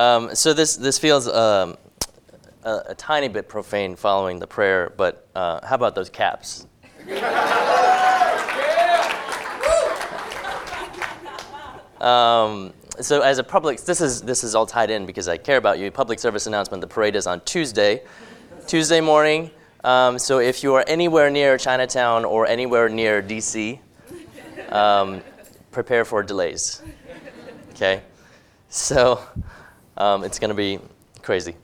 Um, so this this feels um, a, a, tiny bit profane following the prayer, but uh, how about those caps? um, so as a public, this is this is all tied in because I care about you. Public service announcement: the parade is on Tuesday, Tuesday morning. Um, so if you are anywhere near Chinatown or anywhere near DC, um, prepare for delays. Okay, so um, it's going to be crazy.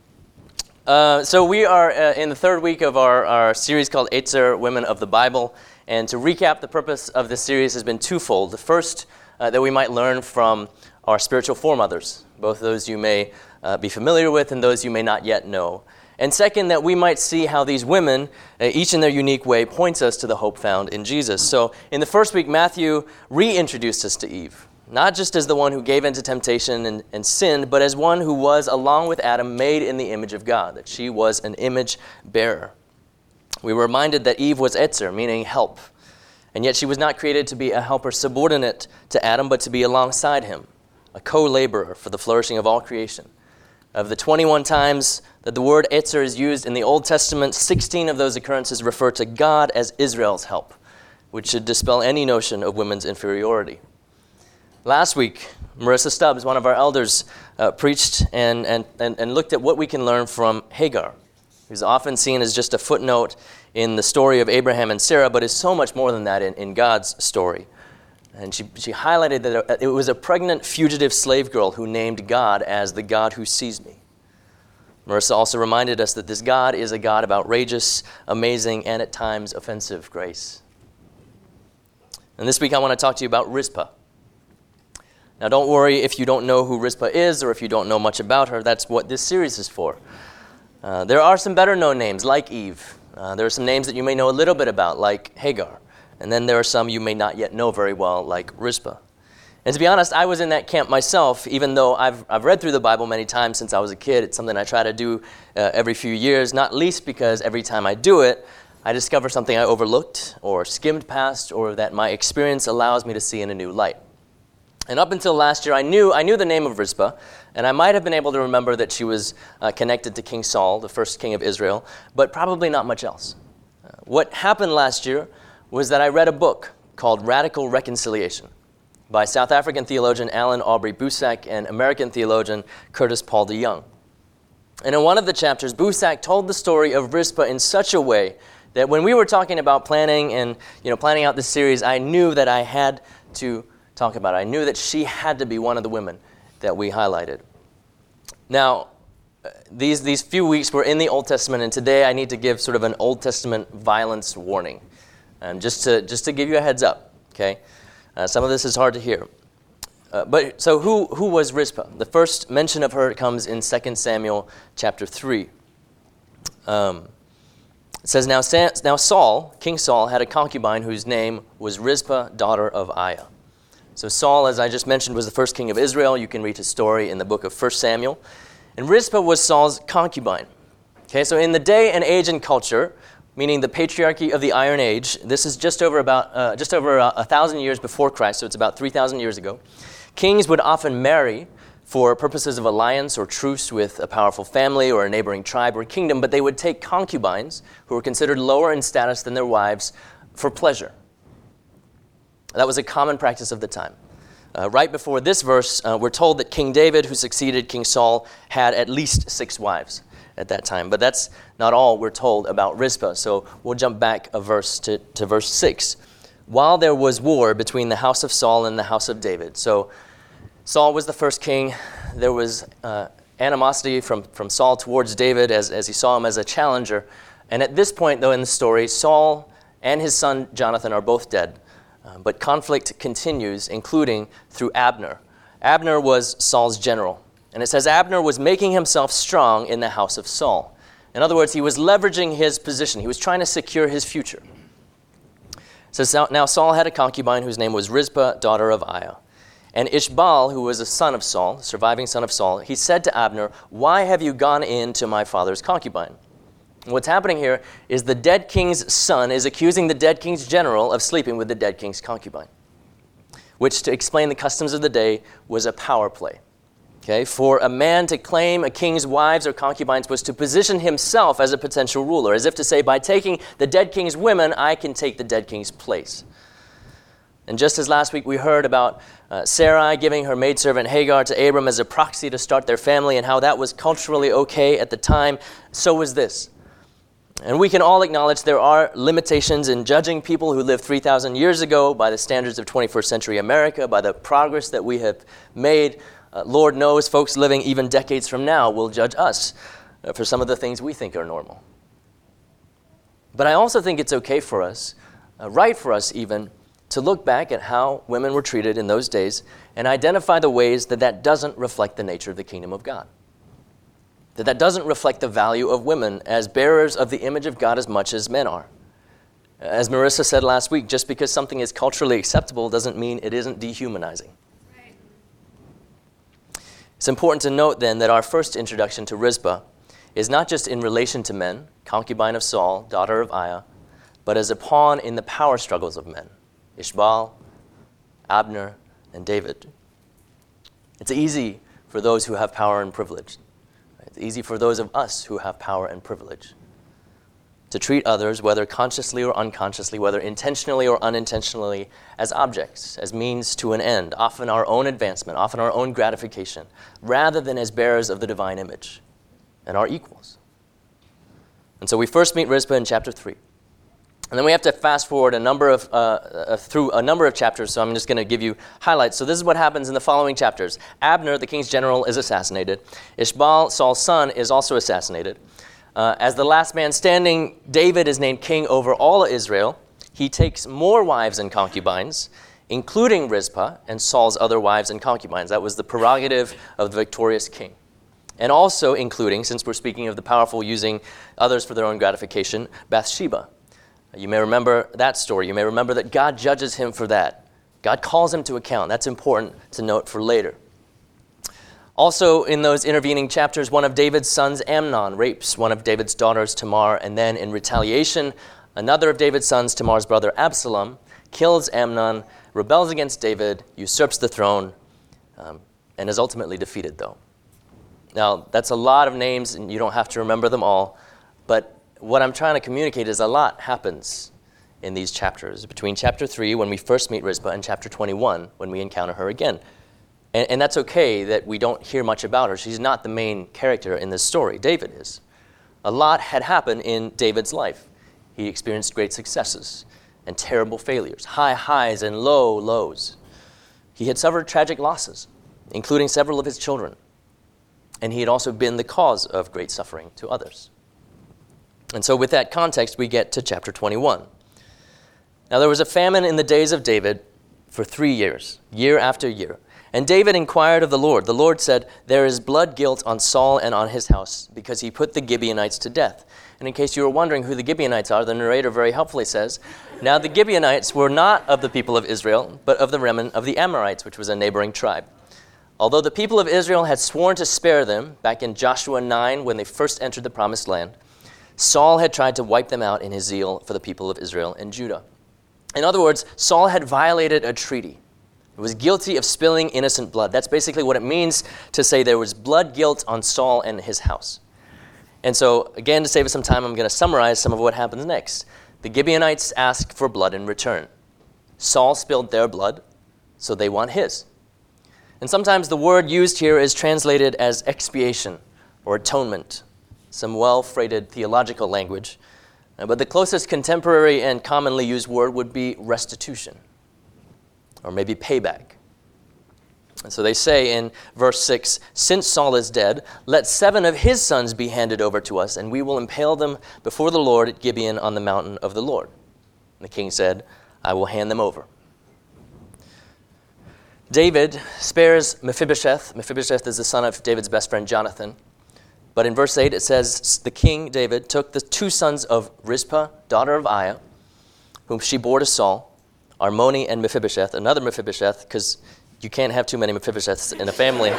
Uh, so we are uh, in the third week of our, our series called Ezer Women of the Bible. And to recap, the purpose of this series has been twofold. The first, uh, that we might learn from our spiritual foremothers, both those you may uh, be familiar with and those you may not yet know. And second, that we might see how these women, uh, each in their unique way, points us to the hope found in Jesus. So in the first week, Matthew reintroduced us to Eve, not just as the one who gave in to temptation and, and sinned, but as one who was, along with Adam, made in the image of God, that she was an image bearer. We were reminded that Eve was Ezer, meaning help. And yet she was not created to be a helper subordinate to Adam, but to be alongside him, a co laborer for the flourishing of all creation. Of the 21 times that the word Ezer is used in the Old Testament, 16 of those occurrences refer to God as Israel's help, which should dispel any notion of women's inferiority. Last week, Marissa Stubbs, one of our elders, uh, preached and, and, and, and looked at what we can learn from Hagar, who's often seen as just a footnote in the story of Abraham and Sarah, but is so much more than that in, in God's story. And she, she highlighted that it was a pregnant fugitive slave girl who named God as the God who sees me. Marissa also reminded us that this God is a God of outrageous, amazing, and at times offensive grace. And this week I want to talk to you about Rizpah. Now, don't worry if you don't know who Rizpah is or if you don't know much about her. That's what this series is for. Uh, there are some better known names, like Eve. Uh, there are some names that you may know a little bit about, like Hagar. And then there are some you may not yet know very well, like Rizpah. And to be honest, I was in that camp myself, even though I've, I've read through the Bible many times since I was a kid. It's something I try to do uh, every few years, not least because every time I do it, I discover something I overlooked or skimmed past or that my experience allows me to see in a new light. And up until last year, I knew, I knew the name of Rizpah, and I might have been able to remember that she was uh, connected to King Saul, the first king of Israel, but probably not much else. Uh, what happened last year was that I read a book called Radical Reconciliation by South African theologian Allan Aubrey Boesak and American theologian Curtis Paul DeYoung. And in one of the chapters, Boesak told the story of Rizpah in such a way that when we were talking about planning and you know, planning out this series, I knew that I had to talk about it. I knew that she had to be one of the women that we highlighted. Now, these, these few weeks were in the Old Testament, and today I need to give sort of an Old Testament violence warning. And just to, just to give you a heads up, okay? Uh, some of this is hard to hear. Uh, but so who, who was Rizpah? The first mention of her comes in 2 Samuel chapter 3. Um, it says, now, now Saul, King Saul, had a concubine whose name was Rizpah, daughter of Aiah. So Saul, as I just mentioned, was the first king of Israel. You can read his story in the book of 1 Samuel. And Rizpah was Saul's concubine. Okay, so in the day and age and culture, meaning the patriarchy of the Iron Age, this is just over about uh, just over a, a thousand years before Christ, so it's about 3,000 years ago. Kings would often marry for purposes of alliance or truce with a powerful family or a neighboring tribe or kingdom, but they would take concubines who were considered lower in status than their wives for pleasure. That was a common practice of the time. Uh, right before this verse, uh, we're told that King David, who succeeded King Saul, had at least six wives at that time. But that's not all we're told about Rizpah. So we'll jump back a verse to, to verse 6. While there was war between the house of Saul and the house of David. So Saul was the first king. There was uh, animosity from, from Saul towards David as, as he saw him as a challenger. And at this point, though, in the story, Saul and his son Jonathan are both dead. Um, but conflict continues, including through Abner. Abner was Saul's general. And it says Abner was making himself strong in the house of Saul. In other words, he was leveraging his position, he was trying to secure his future. It says now Saul had a concubine whose name was Rizpah, daughter of Aiah. And Ishbaal, who was a son of Saul, surviving son of Saul, he said to Abner, Why have you gone in to my father's concubine? What's happening here is the dead king's son is accusing the dead king's general of sleeping with the dead king's concubine, which, to explain the customs of the day, was a power play. Okay, for a man to claim a king's wives or concubines was to position himself as a potential ruler, as if to say, by taking the dead king's women, I can take the dead king's place. And just as last week we heard about uh, Sarai giving her maidservant Hagar to Abram as a proxy to start their family and how that was culturally okay at the time, so was this. And we can all acknowledge there are limitations in judging people who lived 3,000 years ago by the standards of 21st century America, by the progress that we have made. Uh, Lord knows folks living even decades from now will judge us uh, for some of the things we think are normal. But I also think it's okay for us, uh, right for us even, to look back at how women were treated in those days and identify the ways that that doesn't reflect the nature of the kingdom of God. That that doesn't reflect the value of women as bearers of the image of God as much as men are. As Marissa said last week, just because something is culturally acceptable doesn't mean it isn't dehumanizing. It's important to note then that our first introduction to Rizpah is not just in relation to men, concubine of Saul, daughter of Aiah, but as a pawn in the power struggles of men. Ishbaal, Abner, and David. It's easy for those who have power and privilege. Easy for those of us who have power and privilege to treat others, whether consciously or unconsciously, whether intentionally or unintentionally, as objects, as means to an end, often our own advancement, often our own gratification, rather than as bearers of the divine image and our equals. And so we first meet Rizpah in chapter 3. And then we have to fast forward a number of, uh, uh, through a number of chapters, so I'm just going to give you highlights. So this is what happens in the following chapters. Abner, the king's general, is assassinated. Ishbaal, Saul's son, is also assassinated. Uh, as the last man standing, David is named king over all Israel. He takes more wives and concubines, including Rizpah and Saul's other wives and concubines. That was the prerogative of the victorious king. And also including, since we're speaking of the powerful using others for their own gratification, Bathsheba you may remember that story. You may remember that God judges him for that. God calls him to account. That's important to note for later. Also, in those intervening chapters, one of David's sons, Amnon, rapes one of David's daughters, Tamar, and then in retaliation, another of David's sons, Tamar's brother Absalom, kills Amnon, rebels against David, usurps the throne, um, and is ultimately defeated, though. Now, that's a lot of names, and you don't have to remember them all, but what I'm trying to communicate is a lot happens in these chapters. Between chapter 3, when we first meet Rizpah, and chapter 21, when we encounter her again. And, and, that's okay that we don't hear much about her. She's not the main character in this story. David is. A lot had happened in David's life. He experienced great successes and terrible failures, high highs and low lows. He had suffered tragic losses, including several of his children. And he had also been the cause of great suffering to others. And so, with that context, we get to chapter 21. Now, there was a famine in the days of David for three years, year after year. And David inquired of the Lord. The Lord said, There is blood guilt on Saul and on his house, because he put the Gibeonites to death. And in case you were wondering who the Gibeonites are, the narrator very helpfully says, Now the Gibeonites were not of the people of Israel, but of the remnant of the Amorites, which was a neighboring tribe. Although the people of Israel had sworn to spare them back in Joshua 9 when they first entered the promised land, Saul had tried to wipe them out in his zeal for the people of Israel and Judah. In other words, Saul had violated a treaty. He was guilty of spilling innocent blood. That's basically what it means to say there was blood guilt on Saul and his house. And so, again, to save us some time, I'm going to summarize some of what happens next. The Gibeonites ask for blood in return. Saul spilled their blood, so they want his. And sometimes the word used here is translated as expiation or atonement some well freighted theological language. Uh, but the closest contemporary and commonly used word would be restitution, or maybe payback. And so they say in verse 6 Since Saul is dead, let seven of his sons be handed over to us, and we will impale them before the Lord at Gibeon on the mountain of the Lord. And the king said, I will hand them over. David spares Mephibosheth. Mephibosheth is the son of David's best friend Jonathan. But in verse 8, it says, The king David took the two sons of Rizpah, daughter of Aiah, whom she bore to Saul, Armoni and Mephibosheth, another Mephibosheth, because you can't have too many Mephibosheths in a family.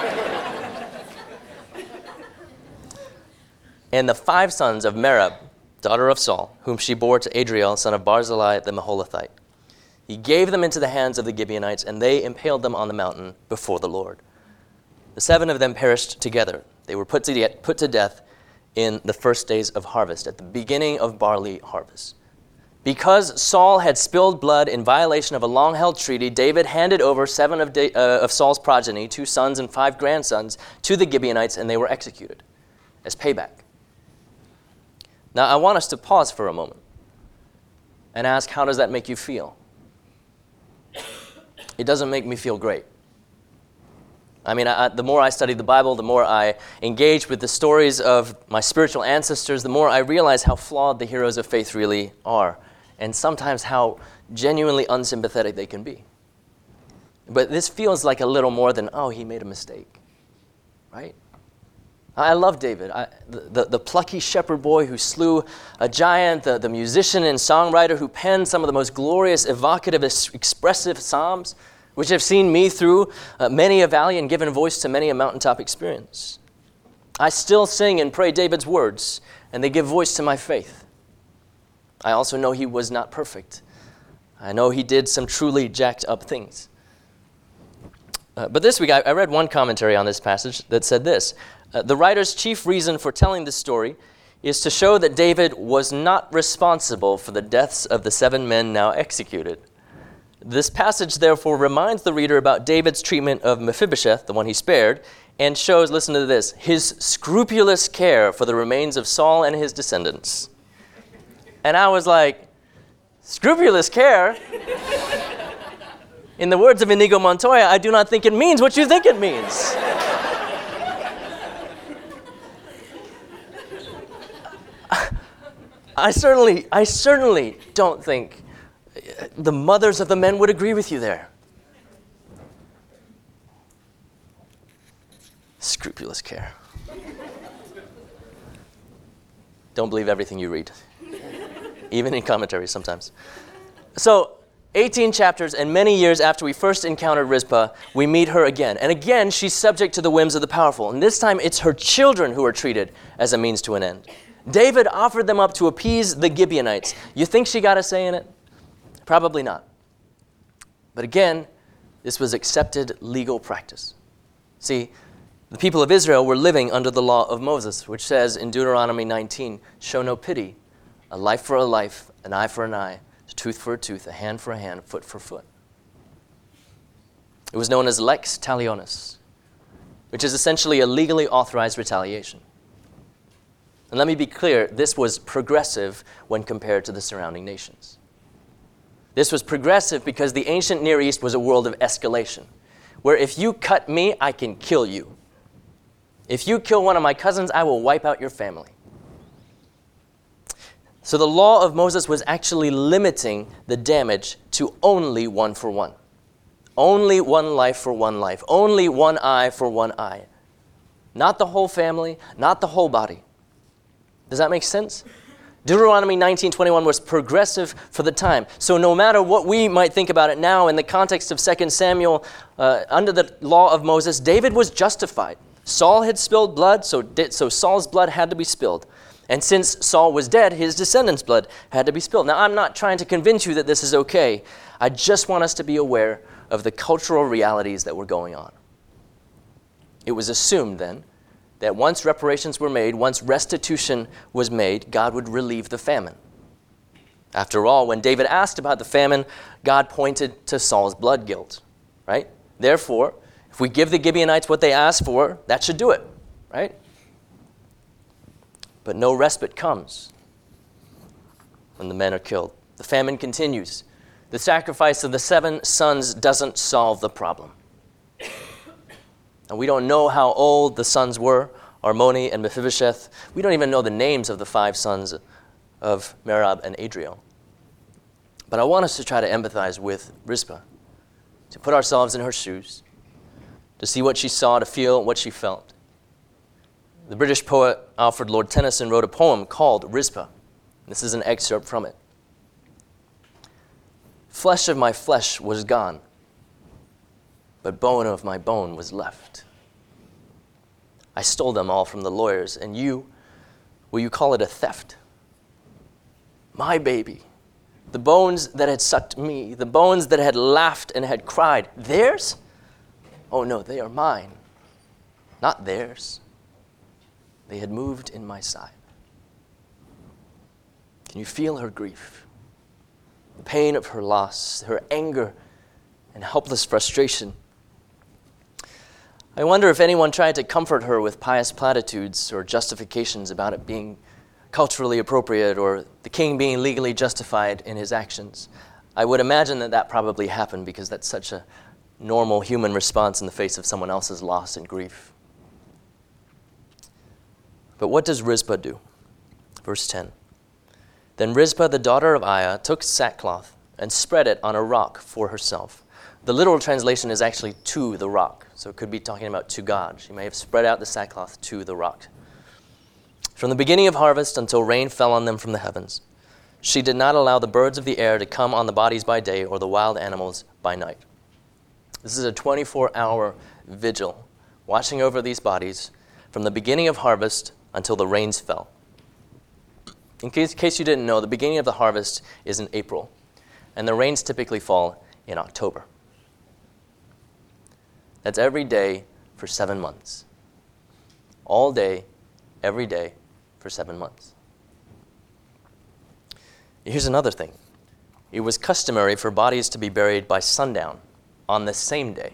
and the five sons of Merab, daughter of Saul, whom she bore to Adriel, son of Barzillai the Meholathite. He gave them into the hands of the Gibeonites, and they impaled them on the mountain before the Lord. The seven of them perished together. They were put to, de- put to death in the first days of harvest, at the beginning of barley harvest. Because Saul had spilled blood in violation of a long held treaty, David handed over seven of, da- uh, of Saul's progeny, two sons and five grandsons, to the Gibeonites, and they were executed as payback. Now, I want us to pause for a moment and ask how does that make you feel? It doesn't make me feel great. I mean, I, the more I study the Bible, the more I engage with the stories of my spiritual ancestors, the more I realize how flawed the heroes of faith really are, and sometimes how genuinely unsympathetic they can be. But this feels like a little more than, oh, he made a mistake, right? I love David, I, the, the, plucky shepherd boy who slew a giant, the, the musician and songwriter who penned some of the most glorious, evocative, expressive psalms which have seen me through uh, many a valley and given voice to many a mountaintop experience. I still sing and pray David's words, and they give voice to my faith. I also know he was not perfect. I know he did some truly jacked up things. Uh, but this week, I, I, read one commentary on this passage that said this uh, The writer's chief reason for telling this story is to show that David was not responsible for the deaths of the seven men now executed. This passage, therefore, reminds the reader about David's treatment of Mephibosheth, the one he spared, and shows, listen to this, his scrupulous care for the remains of Saul and his descendants. And I was like, scrupulous care? In the words of Inigo Montoya, I do not think it means what you think it means. I certainly, I certainly don't think the mothers of the men would agree with you there. Scrupulous care. Don't believe everything you read, even in commentaries sometimes. So, 18 chapters and many years after we first encountered Rizpah, we meet her again. And again, she's subject to the whims of the powerful. And this time, it's her children who are treated as a means to an end. David offered them up to appease the Gibeonites. You think she got a say in it? Probably not. But again, this was accepted legal practice. See, the people of Israel were living under the law of Moses, which says in Deuteronomy 19 show no pity, a life for a life, an eye for an eye, a tooth for a tooth, a hand for a hand, foot for foot. It was known as lex talionis, which is essentially a legally authorized retaliation. And let me be clear this was progressive when compared to the surrounding nations. This was progressive because the ancient Near East was a world of escalation, where if you cut me, I can kill you. If you kill one of my cousins, I will wipe out your family. So the law of Moses was actually limiting the damage to only one for one. Only one life for one life. Only one eye for one eye. Not the whole family, not the whole body. Does that make sense? Deuteronomy 19:21 was progressive for the time. So no matter what we might think about it now in the context of 2 Samuel, uh, under the law of Moses, David was justified. Saul had spilled blood, so, so Saul's blood had to be spilled. And since Saul was dead, his descendants' blood had to be spilled. Now, I'm not trying to convince you that this is okay. I just want us to be aware of the cultural realities that were going on. It was assumed then that once reparations were made, once restitution was made, God would relieve the famine. After all, when David asked about the famine, God pointed to Saul's blood guilt, right? Therefore, if we give the Gibeonites what they asked for, that should do it, right? But no respite comes when the men are killed. The famine continues. The sacrifice of the seven sons doesn't solve the problem. And we don't know how old the sons were, Armoni and Mephibosheth. We don't even know the names of the five sons of Merab and Adriel. But I want us to try to empathize with Rizpah, to put ourselves in her shoes, to see what she saw, to feel what she felt. The British poet Alfred Lord Tennyson wrote a poem called Rizpah. This is an excerpt from it. Flesh of my flesh was gone, but bone of my bone was left. I stole them all from the lawyers, and you, will you call it a theft? My baby, the bones that had sucked me, the bones that had laughed and had cried, theirs? Oh no, they are mine. not theirs. They had moved in my side. Can you feel her grief? The pain of her loss, her anger, and helpless frustration. I wonder if anyone tried to comfort her with pious platitudes or justifications about it being culturally appropriate or the king being legally justified in his actions. I would imagine that that probably happened because that's such a normal human response in the face of someone else's loss and grief. But what does Rizpah do? Verse 10. Then Rizpah, the daughter of Aiah, took sackcloth and spread it on a rock for herself. The literal translation is actually to the rock, so it could be talking about to God. She may have spread out the sackcloth to the rock. From the beginning of harvest until rain fell on them from the heavens, she did not allow the birds of the air to come on the bodies by day or the wild animals by night. This is a 24 hour vigil, watching over these bodies from the beginning of harvest until the rains fell. In case, case you didn't know, the beginning of the harvest is in April, and the rains typically fall in October. That's every day for seven months. All day, every day for seven months. Here's another thing it was customary for bodies to be buried by sundown on the same day.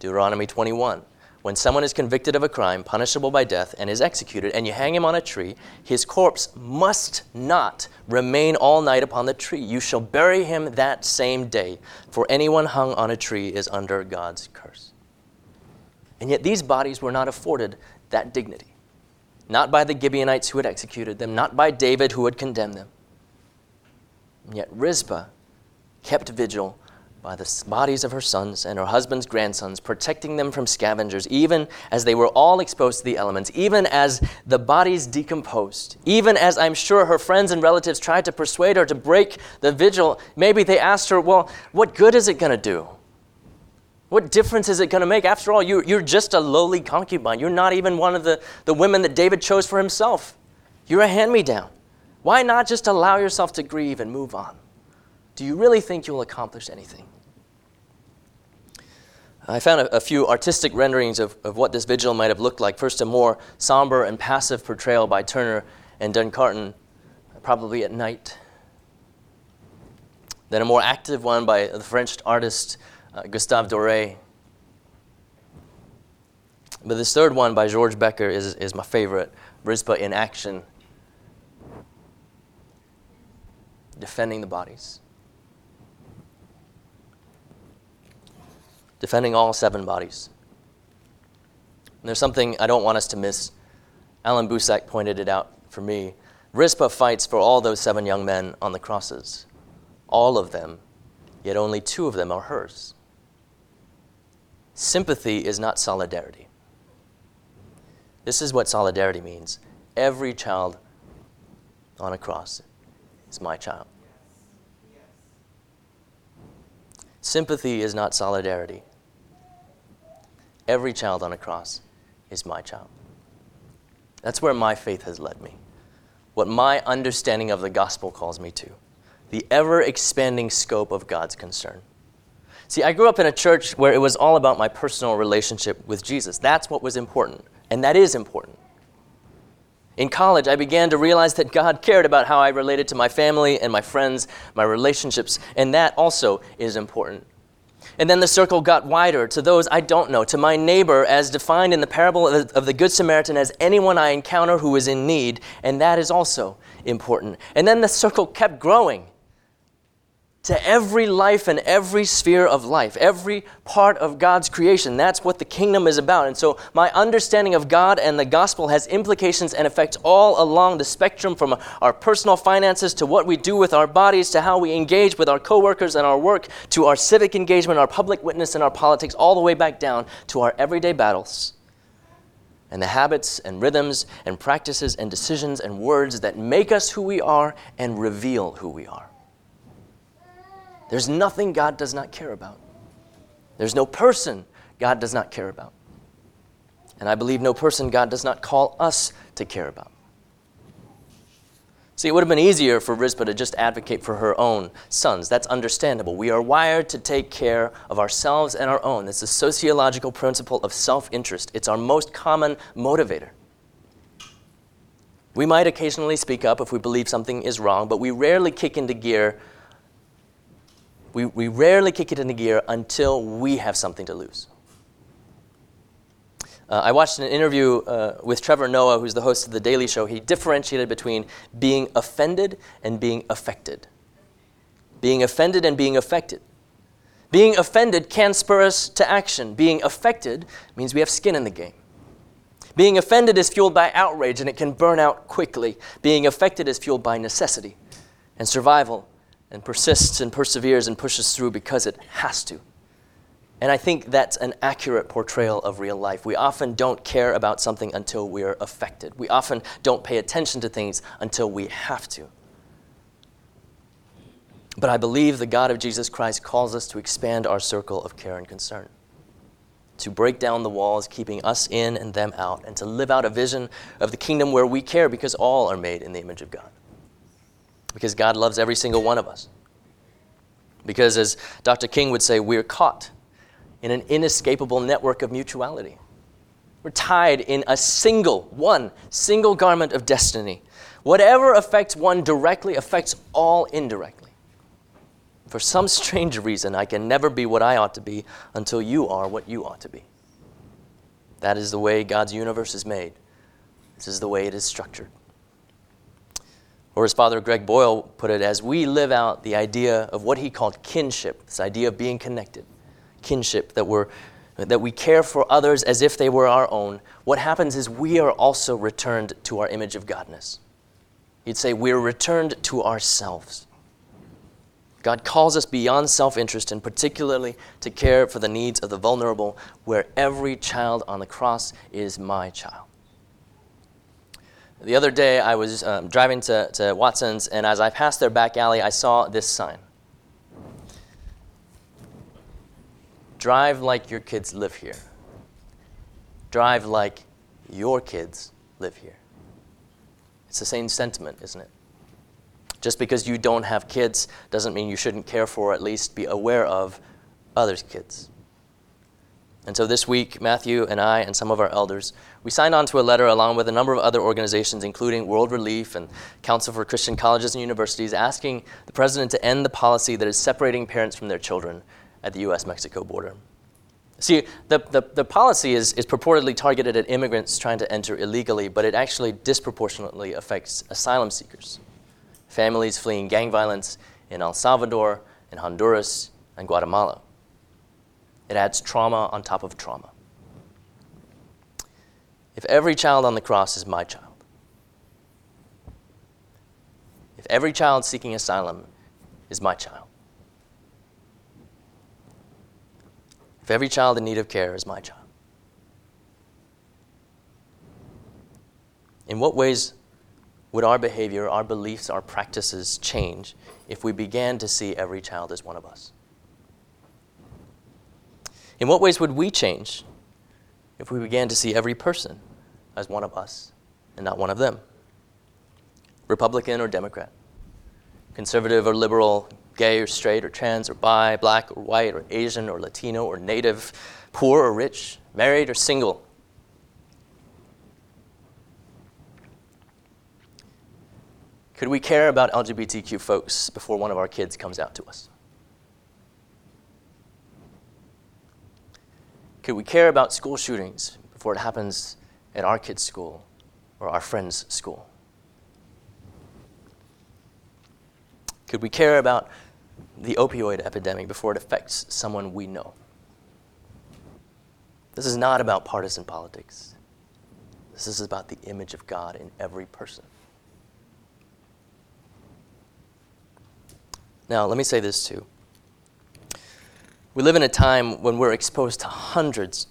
Deuteronomy 21 when someone is convicted of a crime punishable by death and is executed, and you hang him on a tree, his corpse must not remain all night upon the tree. You shall bury him that same day, for anyone hung on a tree is under God's curse. And yet these bodies were not afforded that dignity. Not by the Gibeonites who had executed them, not by David who had condemned them. And yet Rizpah kept vigil by the bodies of her sons and her husband's grandsons, protecting them from scavengers, even as they were all exposed to the elements, even as the bodies decomposed, even as I'm sure her friends and relatives tried to persuade her to break the vigil. Maybe they asked her, Well, what good is it going to do? What difference is it going to make? After all, you, you're just a lowly concubine. You're not even one of the, the women that David chose for himself. You're a hand me down. Why not just allow yourself to grieve and move on? Do you really think you'll accomplish anything? I found a, a, few artistic renderings of, of what this vigil might have looked like. First, a more somber and passive portrayal by Turner and Dunkarton, probably at night. Then, a more active one by the French artist uh, Gustave Doré. But this third one by George Becker is, is my favorite Rizpah in action, defending the bodies. Defending all seven bodies. And there's something I don't want us to miss. Allan Boesak pointed it out for me. Rizpah fights for all those seven young men on the crosses, all of them, yet only two of them are hers. Sympathy is not solidarity. This is what solidarity means. Every child on a cross is my child. Sympathy is not solidarity. Every child on a cross is my child. That's where my faith has led me. What my understanding of the gospel calls me to. The ever expanding scope of God's concern. See, I grew up in a church where it was all about my personal relationship with Jesus. That's what was important, and that is important. In college, I began to realize that God cared about how I related to my family and my friends, my relationships, and that also is important. And then the circle got wider to those I don't know, to my neighbor, as defined in the parable of the Good Samaritan as anyone I encounter who is in need, and that is also important. And then the circle kept growing to every life and every sphere of life, every part of God's creation. That's what the kingdom is about. And so, my understanding of God and the gospel has implications and effects all along the spectrum from our personal finances to what we do with our bodies to how we engage with our coworkers and our work to our civic engagement, our public witness, and our politics, all the way back down to our everyday battles and the habits and rhythms and practices and decisions and words that make us who we are and reveal who we are. There's nothing God does not care about. There's no person God does not care about. And I believe no person God does not call us to care about. See, it would have been easier for Rizpah to just advocate for her own sons. That's understandable. We are wired to take care of ourselves and our own. It's a sociological principle of self interest, it's our most common motivator. We might occasionally speak up if we believe something is wrong, but we rarely kick into gear. We, we rarely kick it into gear until we have something to lose. Uh, I watched an interview uh, with Trevor Noah, who's the host of The Daily Show. He differentiated between being offended and being affected. Being offended and being affected. Being offended can spur us to action. Being affected means we have skin in the game. Being offended is fueled by outrage and it can burn out quickly. Being affected is fueled by necessity and survival and persists and perseveres and pushes through because it has to. And I think that's an accurate portrayal of real life. We often don't care about something until we are affected. We often don't pay attention to things until we have to. But I believe the God of Jesus Christ calls us to expand our circle of care and concern, to break down the walls keeping us in and them out, and to live out a vision of the kingdom where we care because all are made in the image of God. Because God loves every single one of us. Because, as Dr. King would say, we're caught in an inescapable network of mutuality. We're tied in a single, one single garment of destiny. Whatever affects one directly affects all indirectly. For some strange reason, I can never be what I ought to be until you are what you ought to be. That is the way God's universe is made. This is the way it is structured. Or as Father Greg Boyle put it, as we live out the idea of what he called kinship, this idea of being connected, kinship, that, we're, that we care for others as if they were our own, what happens is we are also returned to our image of Godness. You'd say we're returned to ourselves. God calls us beyond self interest and particularly to care for the needs of the vulnerable, where every child on the cross is my child. The other day, I was um, driving to, to Watson's, and as I passed their back alley, I saw this sign Drive like your kids live here. Drive like your kids live here. It's the same sentiment, isn't it? Just because you don't have kids doesn't mean you shouldn't care for or at least be aware of others' kids. And so this week, Matthew and I and some of our elders, we signed on to a letter along with a number of other organizations, including World Relief and Council for Christian Colleges and Universities, asking the president to end the policy that is separating parents from their children at the US Mexico border. See, the, the, the, policy is, is purportedly targeted at immigrants trying to enter illegally, but it actually disproportionately affects asylum seekers, families fleeing gang violence in El Salvador, in Honduras, and Guatemala. It adds trauma on top of trauma. If every child on the cross is my child, if every child seeking asylum is my child, if every child in need of care is my child? In what ways would our behavior, our beliefs, our practices change if we began to see every child as one of us? In what ways would we change if we began to see every person as one of us and not one of them? Republican or Democrat? Conservative or liberal? gay or straight or trans or bi, black or white or Asian or Latino or native, poor or rich, married or single. Could we care about LGBTQ folks before one of our kids comes out to us? Could we care about school shootings before it happens at our kids' school or our friend's school? Could we care about the opioid epidemic before it affects someone we know. This is not about partisan politics. This is about the image of God in every person. Now, let me say this too. We live in a time when we're exposed to hundreds,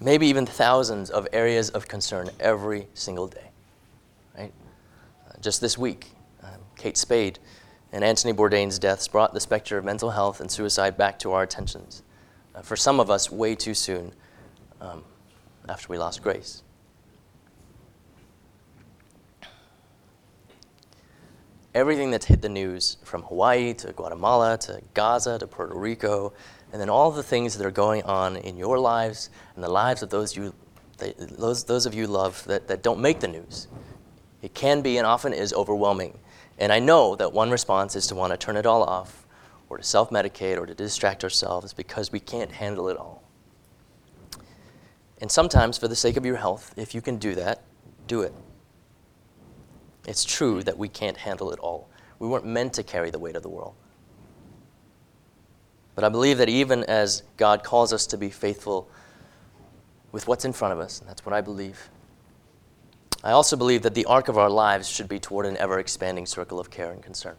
maybe even thousands of areas of concern every single day. Right? Uh, just this week, um, Kate Spade and Anthony Bourdain's deaths brought the specter of mental health and suicide back to our attentions. Uh, for some of us, way too soon um, after we lost grace. Everything that's hit the news from Hawaii to Guatemala to Gaza to Puerto Rico, and then all the things that are going on in your lives and the lives of those you those, those of you love that, that don't make the news. It can be and often is overwhelming. And I know that one response is to want to turn it all off or to self medicate or to distract ourselves because we can't handle it all. And sometimes, for the sake of your health, if you can do that, do it. It's true that we can't handle it all. We weren't meant to carry the weight of the world. But I believe that even as God calls us to be faithful with what's in front of us, and that's what I believe, I also believe that the arc of our lives should be toward an ever expanding circle of care and concern.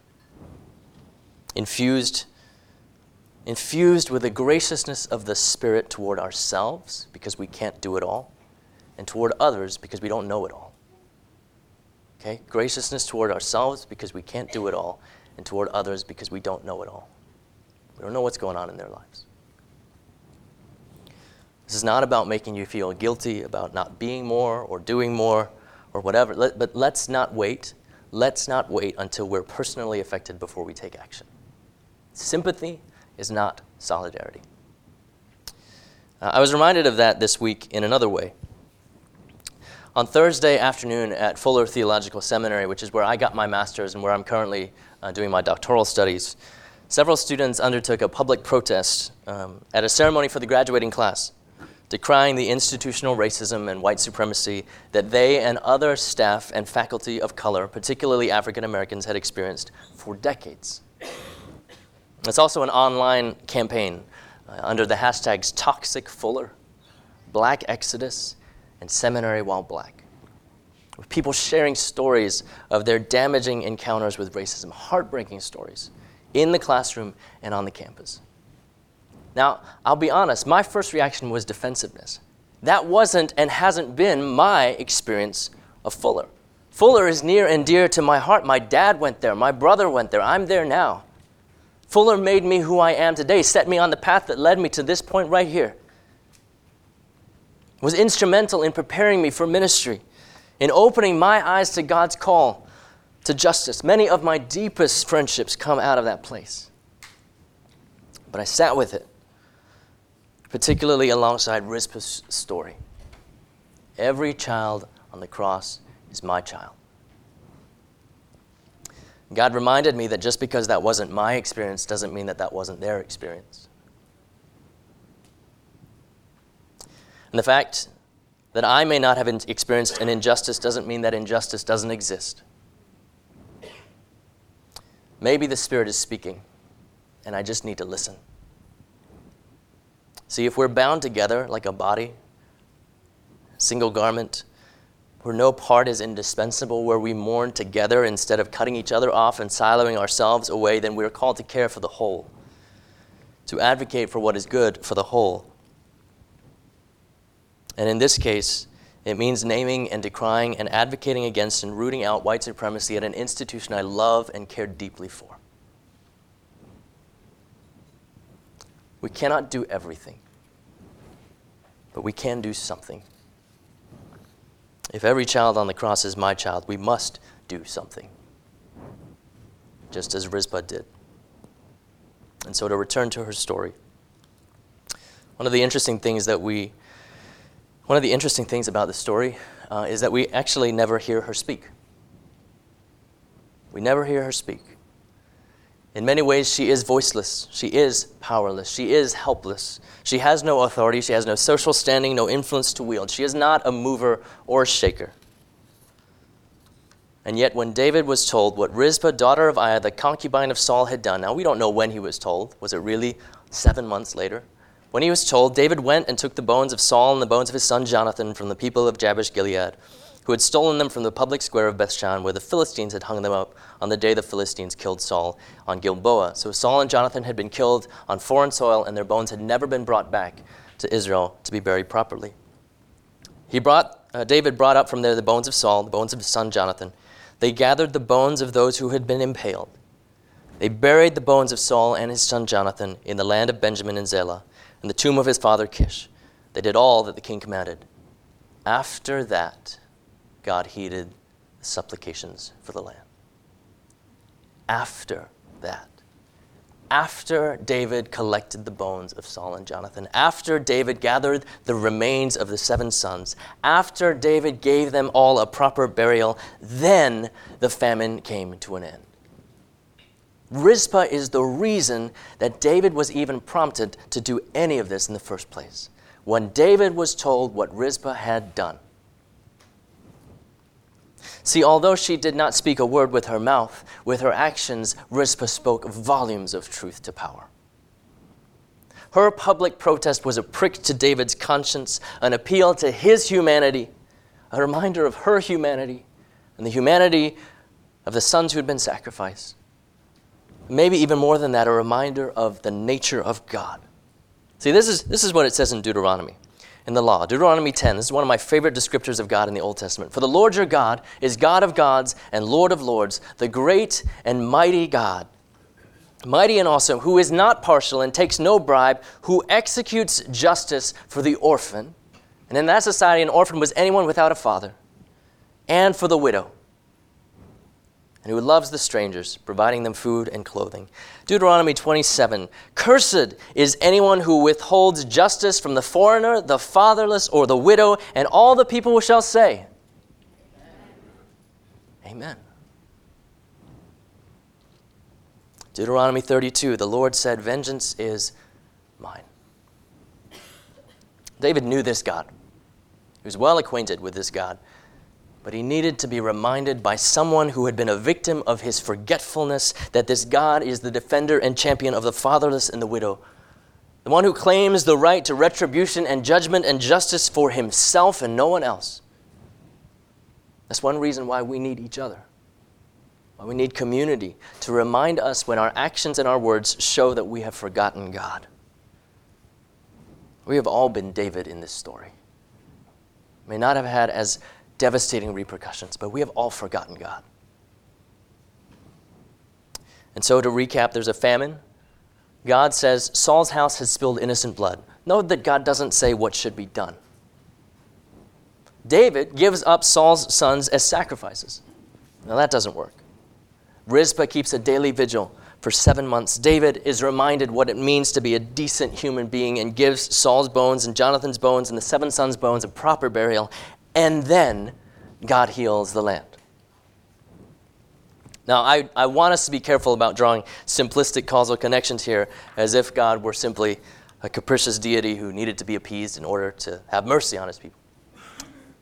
Infused, infused with the graciousness of the Spirit toward ourselves, because we can't do it all, and toward others, because we don't know it all. Okay? Graciousness toward ourselves because we can't do it all, and toward others because we don't know it all. We don't know what's going on in their lives. This is not about making you feel guilty about not being more or doing more or whatever, Let, but let's not wait. Let's not wait until we're personally affected before we take action. Sympathy is not solidarity. Uh, I was reminded of that this week in another way. On Thursday afternoon at Fuller Theological Seminary, which is where I got my master's and where I'm currently uh, doing my doctoral studies, several students undertook a public protest um, at a ceremony for the graduating class, decrying the institutional racism and white supremacy that they and other staff and faculty of color, particularly African Americans, had experienced for decades. It's also an online campaign uh, under the hashtags Toxic Fuller, Black Exodus, and Seminary While Black. With people sharing stories of their damaging encounters with racism, heartbreaking stories, in the classroom and on the campus. Now, I'll be honest, my first reaction was defensiveness. That wasn't and hasn't been my experience of Fuller. Fuller is near and dear to my heart. My dad went there, my brother went there, I'm there now. Fuller made me who I am today, set me on the path that led me to this point right here was instrumental in preparing me for ministry, in opening my eyes to God's call to justice. Many of my deepest friendships come out of that place. But I sat with it, particularly alongside Rizpah's story. Every child on the cross is my child. God reminded me that just because that wasn't my experience doesn't mean that that wasn't their experience. And the fact that I may not have experienced an injustice doesn't mean that injustice doesn't exist. Maybe the Spirit is speaking, and I just need to listen. See, if we're bound together like a body, single garment, where no part is indispensable, where we mourn together instead of cutting each other off and siloing ourselves away, then we're called to care for the whole, to advocate for what is good for the whole. And in this case, it means naming and decrying and advocating against and rooting out white supremacy at an institution I love and care deeply for. We cannot do everything, but we can do something. If every child on the cross is my child, we must do something, just as Rizpah did. And so, to return to her story, one of the interesting things that we one of the interesting things about the story uh, is that we actually never hear her speak. We never hear her speak. In many ways, she is voiceless. She is powerless. She is helpless. She has no authority. She has no social standing, no influence to wield. She is not a mover or a shaker. And yet, when David was told what Rizpah, daughter of Aiah, the concubine of Saul, had done, now we don't know when he was told. Was it really seven months later? When he was told, David went and took the bones of Saul and the bones of his son Jonathan from the people of Jabesh Gilead, who had stolen them from the public square of Bethshan, where the Philistines had hung them up on the day the Philistines killed Saul on Gilboa. So Saul and Jonathan had been killed on foreign soil, and their bones had never been brought back to Israel to be buried properly. He brought, uh, David brought up from there the bones of Saul, the bones of his son Jonathan. They gathered the bones of those who had been impaled. They buried the bones of Saul and his son Jonathan in the land of Benjamin and Zelah and the tomb of his father Kish. They did all that the king commanded. After that, God heeded the supplications for the land. after that. After David collected the bones of Saul and Jonathan, after David gathered the remains of the seven sons, after David gave them all a proper burial, then the famine came to an end. Rizpah is the reason that David was even prompted to do any of this in the first place. When David was told what Rizpah had done, See, although she did not speak a word with her mouth, with her actions, Rizpah spoke volumes of truth to power. Her public protest was a prick to David's conscience, an appeal to his humanity, a reminder of her humanity and the humanity of the sons who had been sacrificed. Maybe even more than that, a reminder of the nature of God. See, this is, this is what it says in Deuteronomy in the law. Deuteronomy 10, this is one of my favorite descriptors of God in the Old Testament. For the Lord your God is God of gods and Lord of lords, the great and mighty God, mighty and awesome, who is not partial and takes no bribe, who executes justice for the orphan. And in that society, an orphan was anyone without a father, and for the widow and who loves the strangers, providing them food and clothing. Deuteronomy 27 Cursed is anyone who withholds justice from the foreigner, the fatherless, or the widow, and all the people shall say, Amen. Amen. Deuteronomy 32 The Lord said, Vengeance is mine. David knew this God. He was well acquainted with this God but he needed to be reminded by someone who had been a victim of his forgetfulness that this God is the defender and champion of the fatherless and the widow, the one who claims the right to retribution and judgment and justice for himself and no one else. That's one reason why we need each other. Why we need community to remind us when our actions and our words show that we have forgotten God. We have all been David in this story. May not have had as devastating repercussions, but we have all forgotten God. And so, to recap, there's a famine. God says, Saul's house has spilled innocent blood. Note that God doesn't say what should be done. David gives up Saul's sons as sacrifices. Now, that doesn't work. Rizpah keeps a daily vigil for seven months. David is reminded what it means to be a decent human being and gives Saul's bones and Jonathan's bones and the seven sons' bones a proper burial and then God heals the land. Now, I, I want us to be careful about drawing simplistic causal connections here as if God were simply a capricious deity who needed to be appeased in order to have mercy on his people.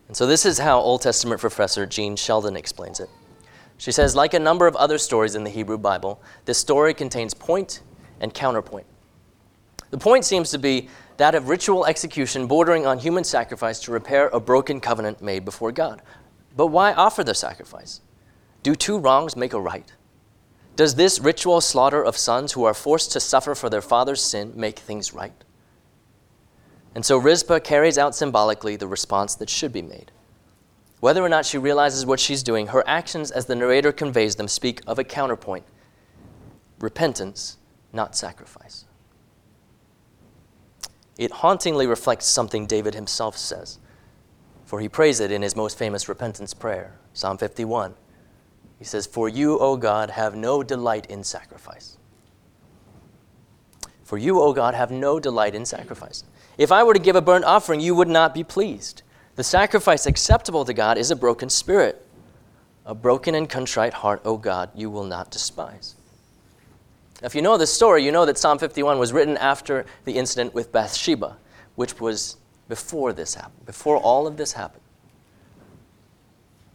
And so, this is how Old Testament professor Jean Sheldon explains it. She says, like a number of other stories in the Hebrew Bible, this story contains point and counterpoint. The point seems to be that of ritual execution bordering on human sacrifice to repair a broken covenant made before God. But why offer the sacrifice? Do two wrongs make a right? Does this ritual slaughter of sons who are forced to suffer for their father's sin make things right? And so Rizpah carries out symbolically the response that should be made. Whether or not she realizes what she's doing, her actions, as the narrator conveys them, speak of a counterpoint repentance, not sacrifice. It hauntingly reflects something David himself says, for he prays it in his most famous repentance prayer, Psalm 51. He says, For you, O God, have no delight in sacrifice. For you, O God, have no delight in sacrifice. If I were to give a burnt offering, you would not be pleased. The sacrifice acceptable to God is a broken spirit. A broken and contrite heart, O God, you will not despise. If you know the story, you know that Psalm 51 was written after the incident with Bathsheba, which was before this happened, before all of this happened.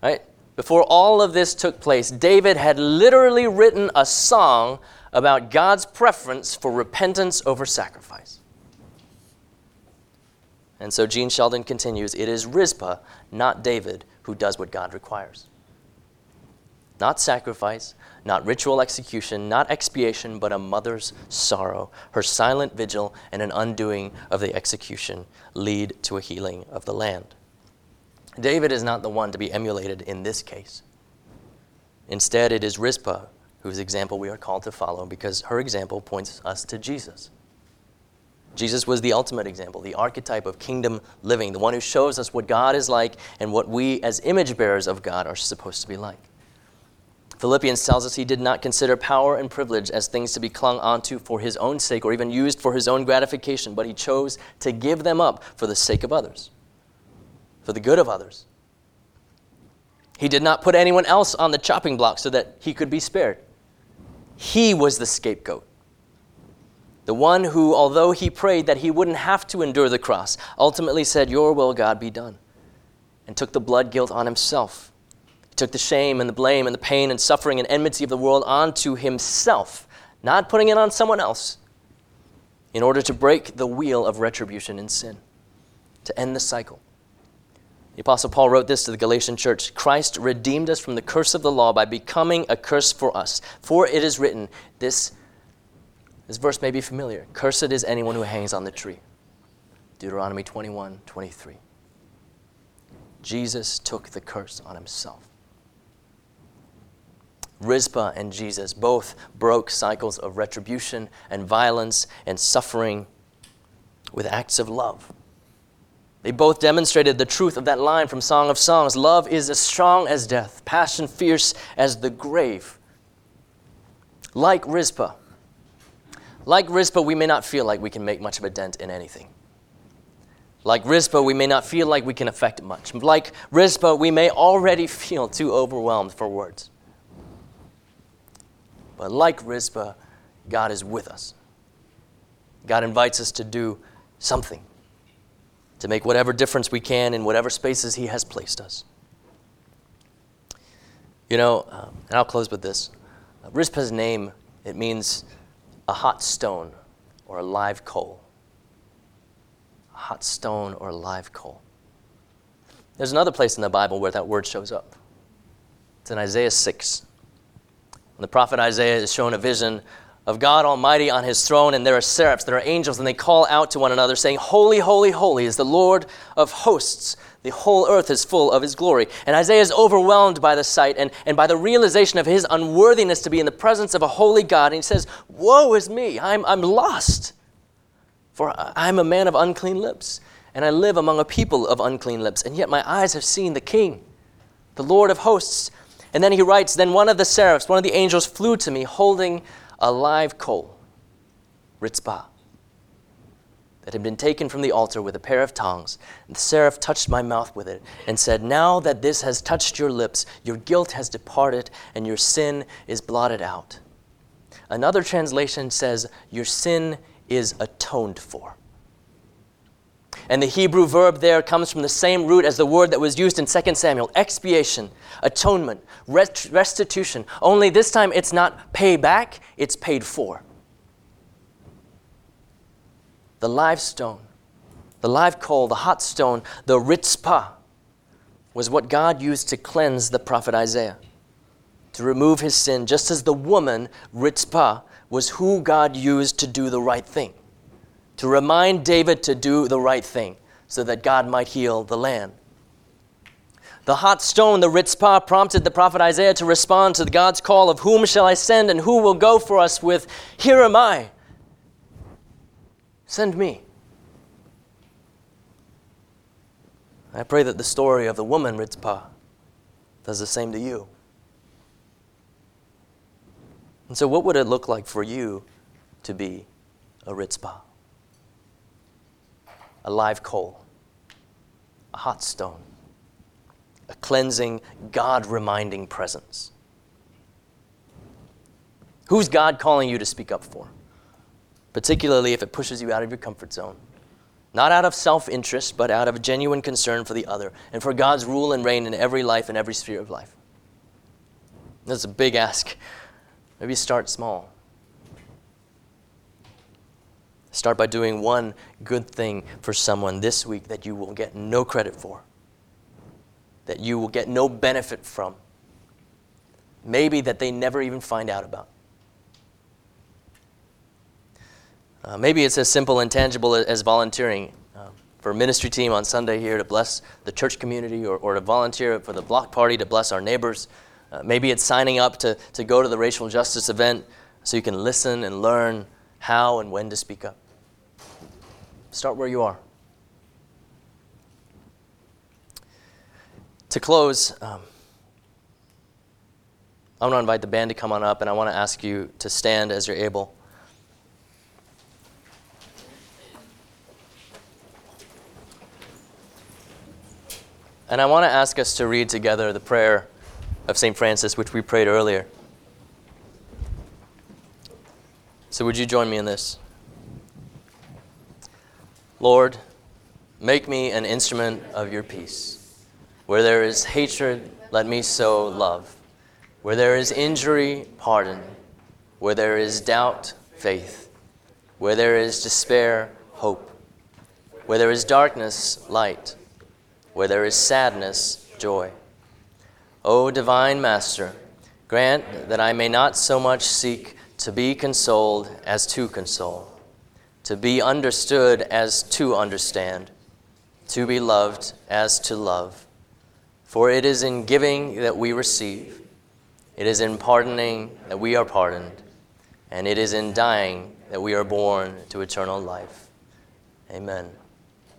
Right? Before all of this took place, David had literally written a song about God's preference for repentance over sacrifice. And so Jean Sheldon continues it is Rizpah, not David, who does what God requires. Not sacrifice, not ritual execution, not expiation, but a mother's sorrow. Her silent vigil and an undoing of the execution lead to a healing of the land. David is not the one to be emulated in this case. Instead, it is Rizpah whose example we are called to follow because her example points us to Jesus. Jesus was the ultimate example, the archetype of kingdom living, the one who shows us what God is like and what we, as image bearers of God, are supposed to be like. Philippians tells us he did not consider power and privilege as things to be clung onto for his own sake or even used for his own gratification, but he chose to give them up for the sake of others, for the good of others. He did not put anyone else on the chopping block so that he could be spared. He was the scapegoat. The one who, although he prayed that he wouldn't have to endure the cross, ultimately said, Your will, God, be done, and took the blood guilt on himself took the shame and the blame and the pain and suffering and enmity of the world onto himself, not putting it on someone else, in order to break the wheel of retribution in sin, to end the cycle. The Apostle Paul wrote this to the Galatian church Christ redeemed us from the curse of the law by becoming a curse for us. For it is written, this, this verse may be familiar Cursed is anyone who hangs on the tree. Deuteronomy 21 23. Jesus took the curse on himself. Rizpah and Jesus both broke cycles of retribution and violence and suffering with acts of love. They both demonstrated the truth of that line from Song of Songs love is as strong as death, passion fierce as the grave. Like Rizpah, like Rizpah, we may not feel like we can make much of a dent in anything. Like Rizpah, we may not feel like we can affect much. Like Rizpah, we may already feel too overwhelmed for words. But like Rizpah, God is with us. God invites us to do something, to make whatever difference we can in whatever spaces He has placed us. You know, um, and I'll close with this. Uh, Rizpah's name, it means a hot stone or a live coal. A hot stone or a live coal. There's another place in the Bible where that word shows up. It's in Isaiah 6. The prophet Isaiah is shown a vision of God Almighty on his throne, and there are seraphs, there are angels, and they call out to one another, saying, Holy, holy, holy is the Lord of hosts. The whole earth is full of his glory. And Isaiah is overwhelmed by the sight and, and by the realization of his unworthiness to be in the presence of a holy God. And he says, Woe is me, I'm, I'm lost. For I'm a man of unclean lips, and I live among a people of unclean lips, and yet my eyes have seen the King, the Lord of hosts. And then he writes Then one of the seraphs, one of the angels, flew to me holding a live coal, Rizpah, that had been taken from the altar with a pair of tongs. And the seraph touched my mouth with it and said, Now that this has touched your lips, your guilt has departed and your sin is blotted out. Another translation says, Your sin is atoned for. And the Hebrew verb there comes from the same root as the word that was used in 2 Samuel expiation, atonement, rest- restitution. Only this time it's not pay back, it's paid for. The live stone, the live coal, the hot stone, the rizpah was what God used to cleanse the prophet Isaiah, to remove his sin, just as the woman, rizpah, was who God used to do the right thing to remind David to do the right thing so that God might heal the land. The hot stone, the Rizpah, prompted the prophet Isaiah to respond to God's call of whom shall I send and who will go for us with, Here am I. Send me. I pray that the story of the woman Rizpah does the same to you. And so, what would it look like for you to be a Rizpah? A live coal, a hot stone, a cleansing, God reminding presence. Who's God calling you to speak up for? Particularly if it pushes you out of your comfort zone. Not out of self interest, but out of genuine concern for the other and for God's rule and reign in every life and every sphere of life. That's a big ask. Maybe start small. Start by doing one good thing for someone this week that you will get no credit for, that you will get no benefit from, maybe that they never even find out about. Uh, maybe it's as simple and tangible as volunteering uh, for a ministry team on Sunday here to bless the church community or, or to volunteer for the block party to bless our neighbors. Uh, maybe it's signing up to, to go to the racial justice event so you can listen and learn how and when to speak up. Start where you are. To close, um, I want to invite the band to come on up, and I want to ask you to stand as you're able. And I want to ask us to read together the prayer of St. Francis, which we prayed earlier. So, would you join me in this? Lord, make me an instrument of your peace. Where there is hatred, let me sow love. Where there is injury, pardon. Where there is doubt, faith. Where there is despair, hope. Where there is darkness, light. Where there is sadness, joy. O divine Master, grant that I may not so much seek to be consoled as to console, to be understood as to understand, to be loved as to love. For it is in giving that we receive, it is in pardoning that we are pardoned, and it is in dying that we are born to eternal life. Amen.